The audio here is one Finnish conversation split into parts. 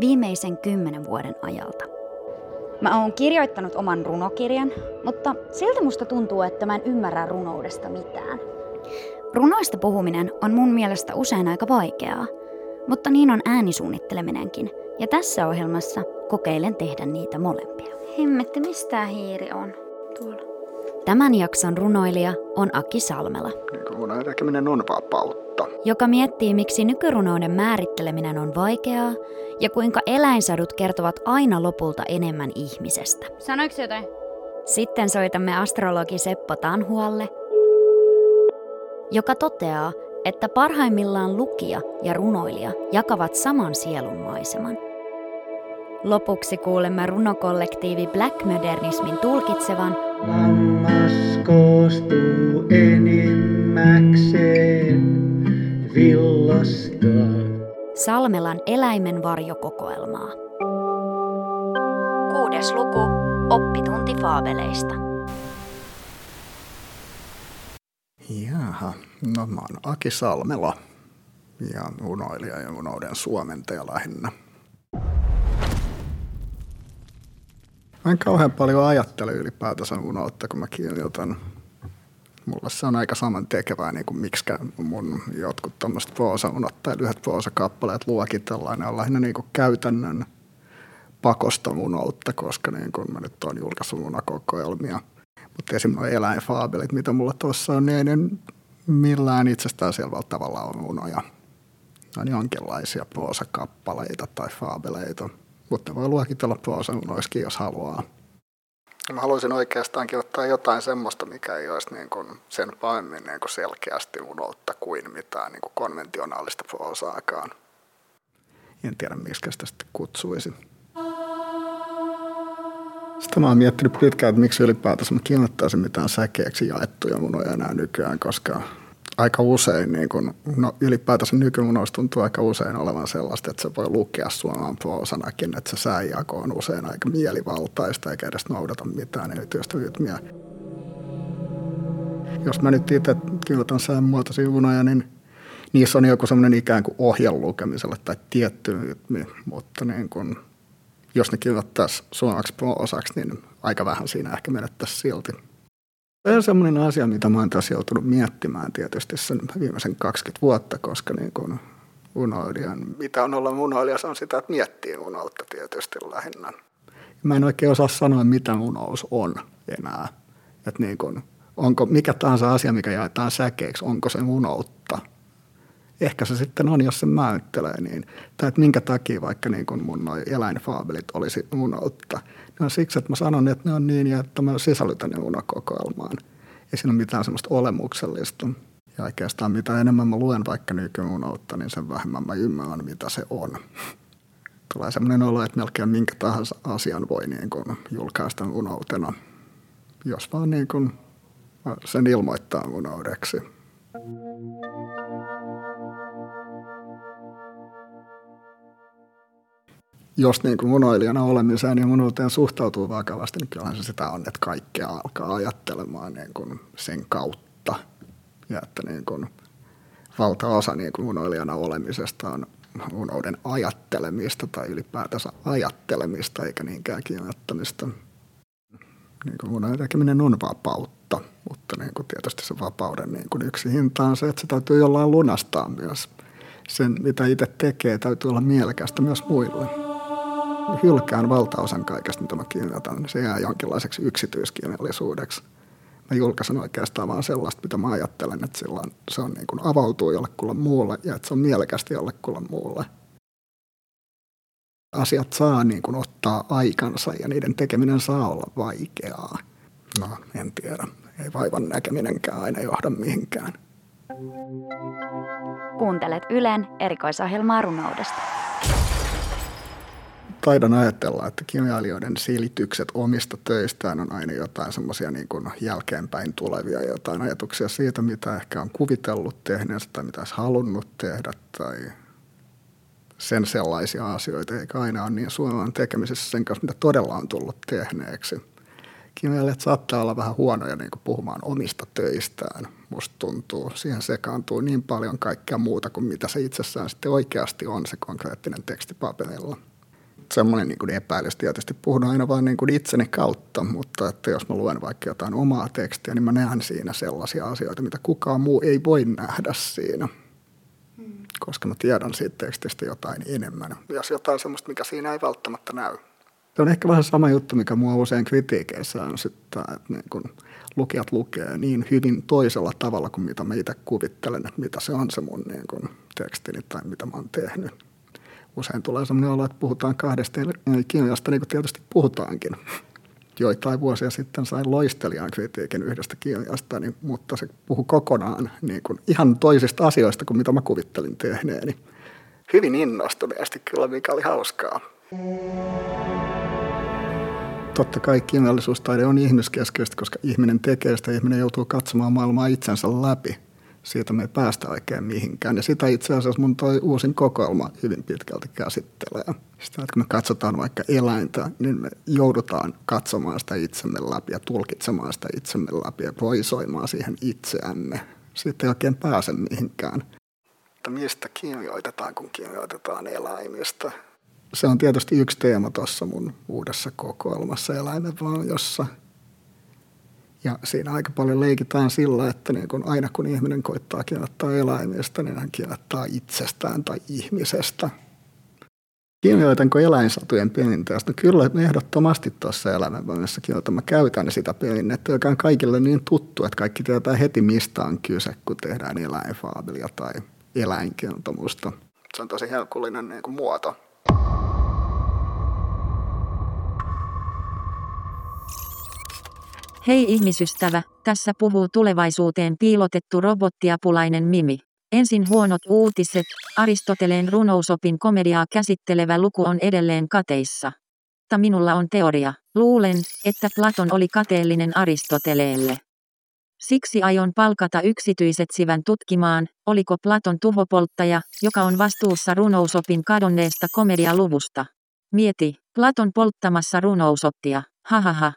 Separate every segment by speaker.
Speaker 1: viimeisen kymmenen vuoden ajalta.
Speaker 2: Mä oon kirjoittanut oman runokirjan, mutta silti musta tuntuu, että mä en ymmärrä runoudesta mitään.
Speaker 1: Runoista puhuminen on mun mielestä usein aika vaikeaa, mutta niin on äänisuunnitteleminenkin. Ja tässä ohjelmassa kokeilen tehdä niitä molempia.
Speaker 2: Hemmetti, mistä hiiri on? Tuolla.
Speaker 1: Tämän jakson runoilija on Aki Salmela,
Speaker 3: Runojen tekeminen on vapautta.
Speaker 1: Joka miettii, miksi nykyrunouden määritteleminen on vaikeaa ja kuinka eläinsadut kertovat aina lopulta enemmän ihmisestä.
Speaker 2: Sanoiko jotain?
Speaker 1: Sitten soitamme astrologi Seppo Tanhualle, joka toteaa, että parhaimmillaan lukija ja runoilija jakavat saman sielunmaiseman. Lopuksi kuulemme runokollektiivi Black Modernismin tulkitsevan
Speaker 4: Lammas koostuu enimmäkseen villasta.
Speaker 1: Salmelan eläimen varjokokoelmaa. Kuudes luku. Oppitunti faabeleista.
Speaker 3: Jaha, no mä oon Aki Salmela ja unoilija ja unouden suomentaja lähinnä. Mä en kauhean paljon ajattele ylipäätänsä unoutta, kun mä kirjoitan. Mulla se on aika saman tekevää, niin kuin miksi mun jotkut tämmöiset proosaunot tai lyhyet proosakappaleet luokitellaan. Ne on lähinnä niin kuin käytännön pakosta unoutta, koska niin kuin mä nyt oon julkaissut unakokoelmia. Mutta esimerkiksi eläinfaabelit, mitä mulla tuossa on, niin ei ne millään itsestäänselvällä tavalla on unoja. Ne on jonkinlaisia proosakappaleita tai faabeleita, mutta voi luokitella proosaunoiskin, jos haluaa. Mä haluaisin oikeastaankin ottaa jotain semmoista, mikä ei olisi niin kuin sen pahemmin niin kuin selkeästi unoutta kuin mitään niin kuin konventionaalista proosaakaan. En tiedä, miksi sitä sitten kutsuisi. Sitä mä oon miettinyt pitkään, että miksi ylipäätänsä mä kirjoittaisin mitään säkeeksi jaettuja munoja enää nykyään, koska aika usein, niin kun, no ylipäätänsä nykymunoista tuntuu aika usein olevan sellaista, että se voi lukea suomaan proosanakin, että se sääjako on usein aika mielivaltaista eikä edes noudata mitään erityistä rytmiä. Jos mä nyt itse kirjoitan säänmuotoisia unoja, niin niissä on joku semmoinen ikään kuin ohje lukemiselle tai tietty rytmi, mutta niin kun, jos ne kirjoittaisiin suomaksi proosaksi, niin aika vähän siinä ehkä menettäisiin silti. Se on semmoinen asia, mitä mä oon tässä joutunut miettimään tietysti sen viimeisen 20 vuotta, koska niin kuin unoilijan, mitä on olla unoilija, se on sitä, että miettii unoutta tietysti lähinnä. Mä en oikein osaa sanoa, mitä unous on enää. Että niin kuin, onko mikä tahansa asia, mikä jaetaan säkeiksi, onko se unoutta? Ehkä se sitten on, jos se määrittelee niin. Tai että minkä takia vaikka niin kuin mun noi eläinfaabelit olisi unoutta. Ne on siksi, että mä sanon, että ne on niin että mä sisällytän ne unokokoelmaan. Ei siinä ole mitään semmoista olemuksellista. Ja oikeastaan mitä enemmän mä luen vaikka nykyunoutta, niin sen vähemmän mä ymmärrän, mitä se on. Tulee semmoinen olo, että melkein minkä tahansa asian voi niin kuin julkaista unoutena, jos vaan niin kuin sen ilmoittaa unoudeksi. Jos niin kuin munoilijana olemiseen ja munuuteen suhtautuu vakavasti, niin kyllähän se sitä on, että kaikkea alkaa ajattelemaan niin kuin sen kautta. Ja että niin kuin valtaosa niin kuin munoilijana olemisesta on unouden ajattelemista tai ylipäätänsä ajattelemista eikä niinkään kirjoittamista. Niin kuin unoiden tekeminen on vapautta, mutta niin kuin tietysti se vapauden niin kuin yksi hinta on se, että se täytyy jollain lunastaa myös. Sen, mitä itse tekee, täytyy olla mielekästä myös muille hylkään valtaosan kaikesta, mitä mä kirjoitan. Se jää jonkinlaiseksi yksityiskirjallisuudeksi. Mä julkaisen oikeastaan vaan sellaista, mitä mä ajattelen, että silloin se on niin kuin avautuu jollekulle muulle ja että se on mielekästi jollekulle muulle. Asiat saa niin kuin ottaa aikansa ja niiden tekeminen saa olla vaikeaa. No, en tiedä. Ei vaivan näkeminenkään aina johda mihinkään.
Speaker 1: Kuuntelet Ylen erikoisohjelmaa runoudesta.
Speaker 3: Taidan ajatella, että kirjailijoiden silitykset omista töistään on aina jotain semmoisia niin jälkeenpäin tulevia jotain ajatuksia siitä, mitä ehkä on kuvitellut tehneensä tai mitä olisi halunnut tehdä tai sen sellaisia asioita, eikä aina ole niin suoraan tekemisessä sen kanssa, mitä todella on tullut tehneeksi. Kirjailijat saattaa olla vähän huonoja niin kuin puhumaan omista töistään, musta tuntuu. Siihen sekaantuu niin paljon kaikkea muuta kuin mitä se itsessään sitten oikeasti on se konkreettinen teksti paperilla. Semmoinen niin kuin epäilys tietysti puhun aina vain niin kuin itseni kautta, mutta että jos mä luen vaikka jotain omaa tekstiä, niin mä näen siinä sellaisia asioita, mitä kukaan muu ei voi nähdä siinä koska mä tiedän siitä tekstistä jotain enemmän. Jos jotain sellaista, mikä siinä ei välttämättä näy. Se on ehkä vähän sama juttu, mikä mua usein kritiikeissä on sitten, että niin kun lukijat lukee niin hyvin toisella tavalla kuin mitä mä itse kuvittelen, että mitä se on se mun niin kun tekstini tai mitä mä oon tehnyt. Usein tulee sellainen olo, että puhutaan kahdesta kirjasta, niin kuin tietysti puhutaankin joitain vuosia sitten sain loistelijan kritiikin yhdestä kirjasta, niin, mutta se puhui kokonaan niin kuin ihan toisista asioista kuin mitä mä kuvittelin tehneeni. Hyvin innostuneesti kyllä, mikä oli hauskaa. Totta kai kirjallisuustaide on ihmiskeskeistä, koska ihminen tekee sitä, ihminen joutuu katsomaan maailmaa itsensä läpi – siitä me ei päästä oikein mihinkään. Ja sitä itse asiassa mun toi uusin kokoelma hyvin pitkälti käsittelee. Sitä, että kun me katsotaan vaikka eläintä, niin me joudutaan katsomaan sitä itsemme läpi ja tulkitsemaan sitä itsemme läpi ja proisoimaan siihen itseämme. Siitä ei oikein pääse mihinkään. Että mistä kirjoitetaan, kun kirjoitetaan eläimistä? Se on tietysti yksi teema tuossa mun uudessa kokoelmassa eläimen jossa ja siinä aika paljon leikitään sillä, että niin kun aina kun ihminen koittaa kirjoittaa eläimestä, niin hän kirjoittaa itsestään tai ihmisestä. Kirjoitanko eläinsatujen perinteestä? No kyllä ehdottomasti tuossa elämänvoimassa kirjoitan. Mä käytän sitä perinnettä, joka on kaikille niin tuttu, että kaikki tietää heti mistä on kyse, kun tehdään eläinfaabelia tai eläinkertomusta. Se on tosi helkullinen niin muoto.
Speaker 5: Hei ihmisystävä, tässä puhuu tulevaisuuteen piilotettu robottiapulainen Mimi. Ensin huonot uutiset, Aristoteleen runousopin komediaa käsittelevä luku on edelleen kateissa. Mutta minulla on teoria. Luulen, että Platon oli kateellinen Aristoteleelle. Siksi aion palkata yksityiset sivän tutkimaan, oliko Platon tuhopolttaja, joka on vastuussa runousopin kadonneesta komedialuvusta. Mieti, Platon polttamassa runousoptia, hahaha.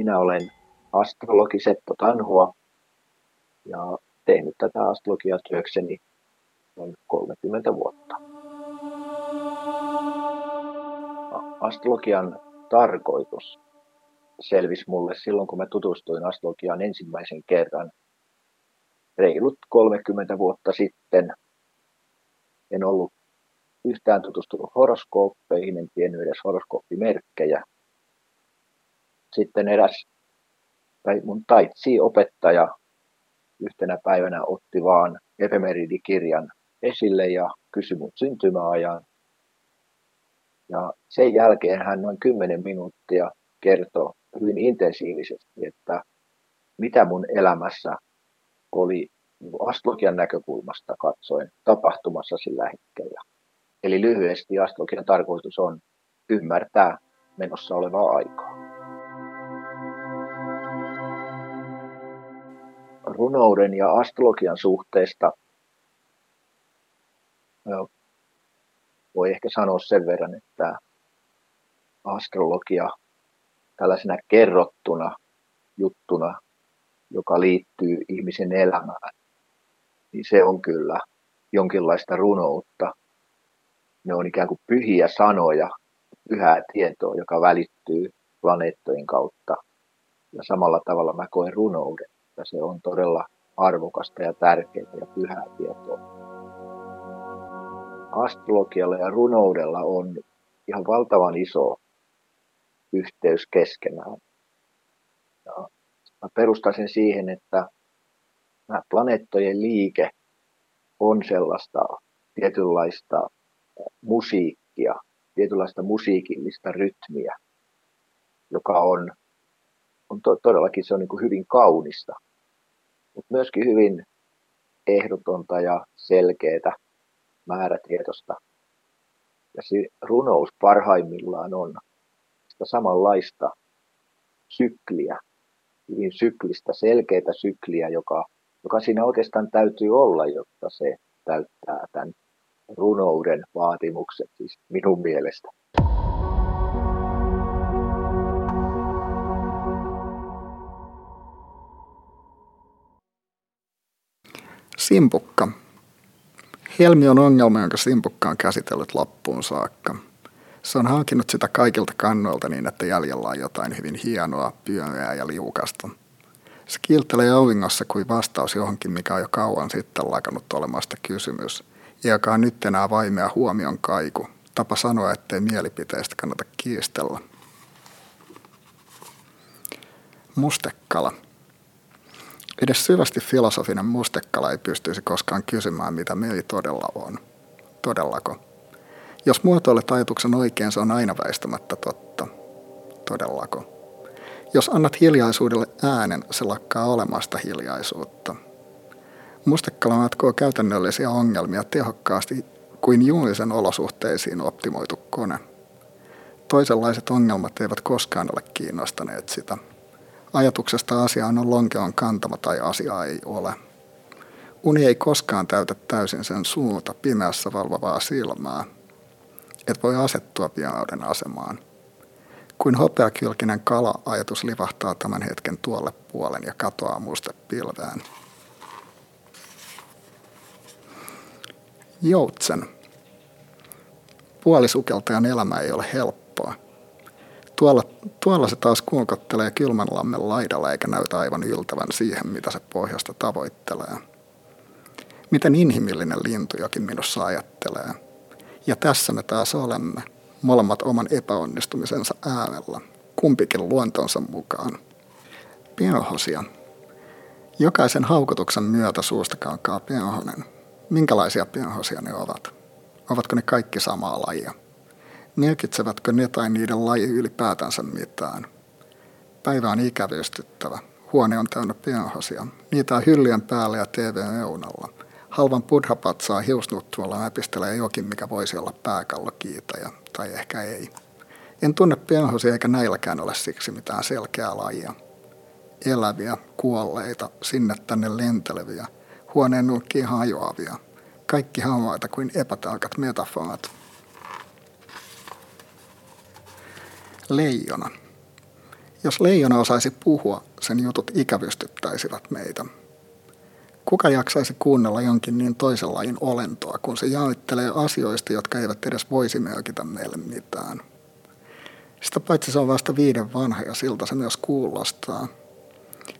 Speaker 6: Minä olen astrologi Seppo Tanhua ja tehnyt tätä astrologiaa työkseni noin 30 vuotta. Astrologian tarkoitus selvisi mulle silloin, kun mä tutustuin astrologiaan ensimmäisen kerran reilut 30 vuotta sitten. En ollut yhtään tutustunut horoskooppeihin, en tiennyt edes horoskooppimerkkejä sitten eräs tai mun taitsi-opettaja yhtenä päivänä otti vaan efemeridikirjan esille ja kysyi mun syntymäajan. Ja sen jälkeen hän noin 10 minuuttia kertoi hyvin intensiivisesti, että mitä mun elämässä oli niin astrologian näkökulmasta katsoen tapahtumassa sillä hetkellä. Eli lyhyesti astrologian tarkoitus on ymmärtää menossa olevaa aikaa. Runouden ja astrologian suhteesta voi ehkä sanoa sen verran, että astrologia tällaisena kerrottuna juttuna, joka liittyy ihmisen elämään, niin se on kyllä jonkinlaista runoutta. Ne on ikään kuin pyhiä sanoja, pyhää tietoa, joka välittyy planeettojen kautta. Ja samalla tavalla mä koen runouden että se on todella arvokasta ja tärkeää ja pyhää tietoa. Astrologialla ja runoudella on ihan valtavan iso yhteys keskenään. Ja mä perustan sen siihen, että nämä planeettojen liike on sellaista tietynlaista musiikkia, tietynlaista musiikillista rytmiä, joka on, on to, todellakin se on niin hyvin kaunista mutta myöskin hyvin ehdotonta ja selkeää määrätietoista. Ja se runous parhaimmillaan on sitä samanlaista sykliä, hyvin syklistä, selkeää sykliä, joka, joka siinä oikeastaan täytyy olla, jotta se täyttää tämän runouden vaatimukset, siis minun mielestä.
Speaker 3: Simpukka. Helmi on ongelma, jonka Simpukka on käsitellyt loppuun saakka. Se on hankinut sitä kaikilta kannoilta niin, että jäljellä on jotain hyvin hienoa, pyömeää ja liukasta. Se kiiltelee auringossa kuin vastaus johonkin, mikä on jo kauan sitten lakannut olemasta kysymys, ja joka on nyt enää vaimea huomion kaiku. Tapa sanoa, ettei mielipiteistä kannata kiistellä. Mustekala. Edes syvästi filosofinen mustekala ei pystyisi koskaan kysymään, mitä mieli todella on. Todellako? Jos muotoilet ajatuksen oikein, se on aina väistämättä totta. Todellako? Jos annat hiljaisuudelle äänen, se lakkaa olemasta hiljaisuutta. Mustekala matkoo käytännöllisiä ongelmia tehokkaasti kuin juulisen olosuhteisiin optimoitu kone. Toisenlaiset ongelmat eivät koskaan ole kiinnostaneet sitä – Ajatuksesta asia on lonkeon kantama tai asiaa ei ole. Uni ei koskaan täytä täysin sen suuta pimeässä valvovaa silmää. Et voi asettua piauden asemaan. Kuin hopeakylkinen kala ajatus livahtaa tämän hetken tuolle puolen ja katoaa musta pilvään. Joutsen. Puolisukeltajan elämä ei ole helppoa. Tuolla, tuolla se taas kuokottelee lammen laidalla eikä näytä aivan yltävän siihen, mitä se pohjasta tavoittelee. Miten inhimillinen lintu jokin minussa ajattelee. Ja tässä me taas olemme, molemmat oman epäonnistumisensa äärellä, kumpikin luontonsa mukaan. Pienhosia. Jokaisen haukotuksen myötä suusta kankaa pienhonen. Minkälaisia pienhosia ne ovat? Ovatko ne kaikki samaa lajia? Merkitsevätkö ne tai niiden laji ylipäätänsä mitään? Päivä on ikävystyttävä. Huone on täynnä pienhosia. Niitä on hyllyjen päällä ja TV-eunalla. Halvan buddhapatsaa hiusnuttualla näpistelee jokin, mikä voisi olla pääkallokiitaja, tai ehkä ei. En tunne pienhosia eikä näilläkään ole siksi mitään selkeää lajia. Eläviä, kuolleita, sinne tänne lenteleviä, huoneen nurkkiin hajoavia. Kaikki havaita kuin epätarkat metaforat – leijona. Jos leijona osaisi puhua, sen jutut ikävystyttäisivät meitä. Kuka jaksaisi kuunnella jonkin niin toisenlain olentoa, kun se jaottelee asioista, jotka eivät edes voisi merkitä meille mitään? Sitä paitsi se on vasta viiden vanha ja siltä se myös kuulostaa.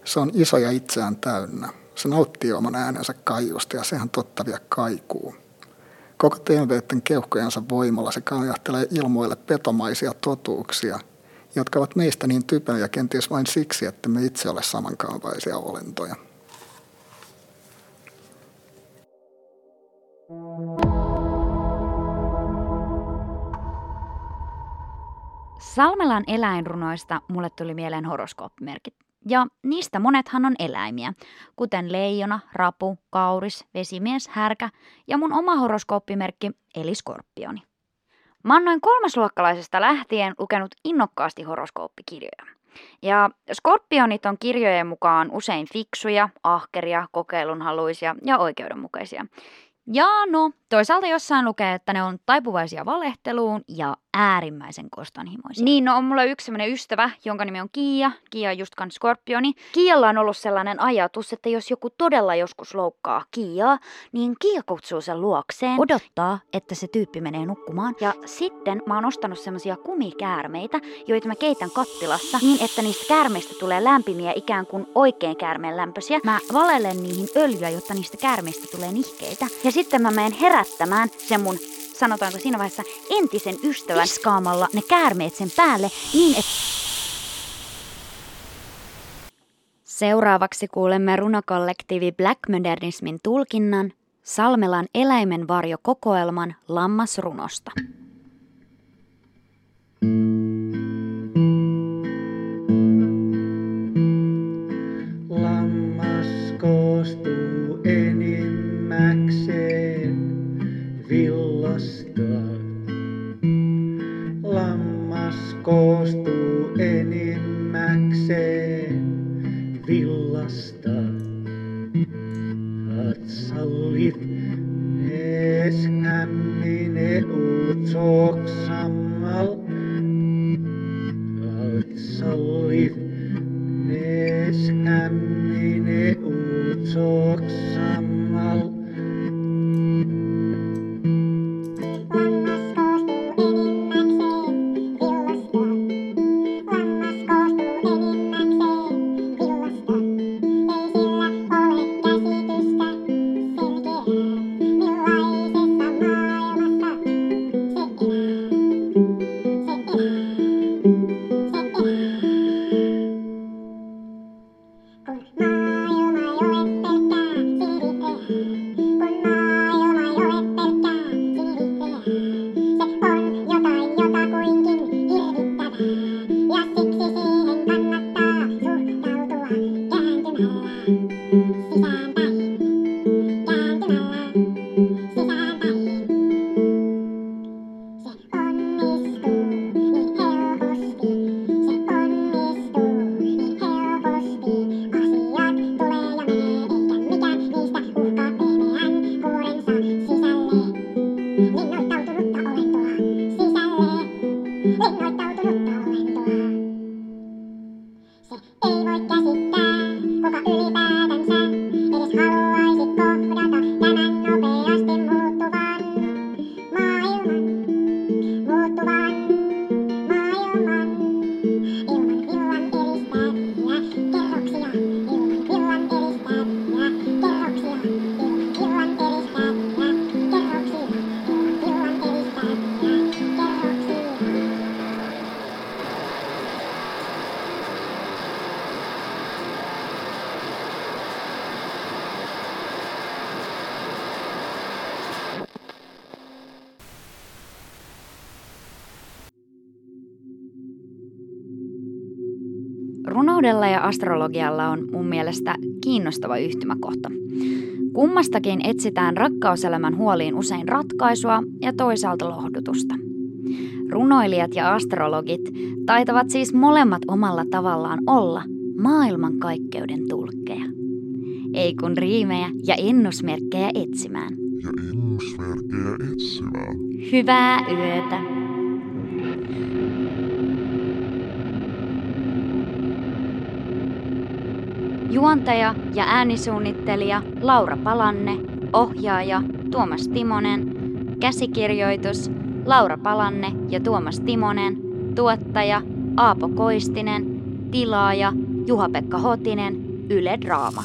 Speaker 3: Se on iso ja itseään täynnä. Se nauttii oman äänensä kaiusta ja sehän totta vie kaikuu. Koko TVten keuhkojensa voimalla se kanjahtelee ilmoille petomaisia totuuksia, jotka ovat meistä niin typöjä kenties vain siksi, että me itse ole samankaavaisia olentoja.
Speaker 1: Salmelan eläinrunoista mulle tuli mieleen horoskooppimerkit. Ja niistä monethan on eläimiä, kuten leijona, rapu, kauris, vesimies, härkä ja mun oma horoskooppimerkki eli skorpioni. Mä oon noin kolmasluokkalaisesta lähtien lukenut innokkaasti horoskooppikirjoja. Ja skorpionit on kirjojen mukaan usein fiksuja, ahkeria, kokeilunhaluisia ja oikeudenmukaisia. Ja no, toisaalta jossain lukee, että ne on taipuvaisia valehteluun ja äärimmäisen kostanhimoisia. Niin, no on mulla yksi sellainen ystävä, jonka nimi on Kiia. Kiia on just kans skorpioni. Kialla on ollut sellainen ajatus, että jos joku todella joskus loukkaa Kiaa, niin Kiia kutsuu sen luokseen, odottaa, että se tyyppi menee nukkumaan. Ja sitten mä oon ostanut semmosia kumikäärmeitä, joita mä keitän kattilassa niin, että niistä käärmeistä tulee lämpimiä ikään kuin oikein käärmeen lämpöisiä. Mä valelen niihin öljyä, jotta niistä käärmeistä tulee nihkeitä. Ja sitten mä menen herättämään sen mun sanotaanko siinä vaiheessa entisen ystävän viskaamalla ne käärmeet sen päälle niin, että... Seuraavaksi kuulemme runokollektiivi Black Modernismin tulkinnan Salmelan eläimen varjo kokoelman lammasrunosta.
Speaker 4: に置いた。
Speaker 1: Runoudella ja astrologialla on mun mielestä kiinnostava yhtymäkohta. Kummastakin etsitään rakkauselämän huoliin usein ratkaisua ja toisaalta lohdutusta. Runoilijat ja astrologit taitavat siis molemmat omalla tavallaan olla maailmankaikkeuden tulkkeja. Ei kun riimejä ja ennusmerkkejä etsimään.
Speaker 7: Ja ennusmerkkejä etsimään.
Speaker 1: Hyvää yötä. Juontaja ja äänisuunnittelija Laura Palanne, ohjaaja Tuomas Timonen, käsikirjoitus Laura Palanne ja Tuomas Timonen, tuottaja Aapo Koistinen, tilaaja Juha-Pekka Hotinen, Yle Draama.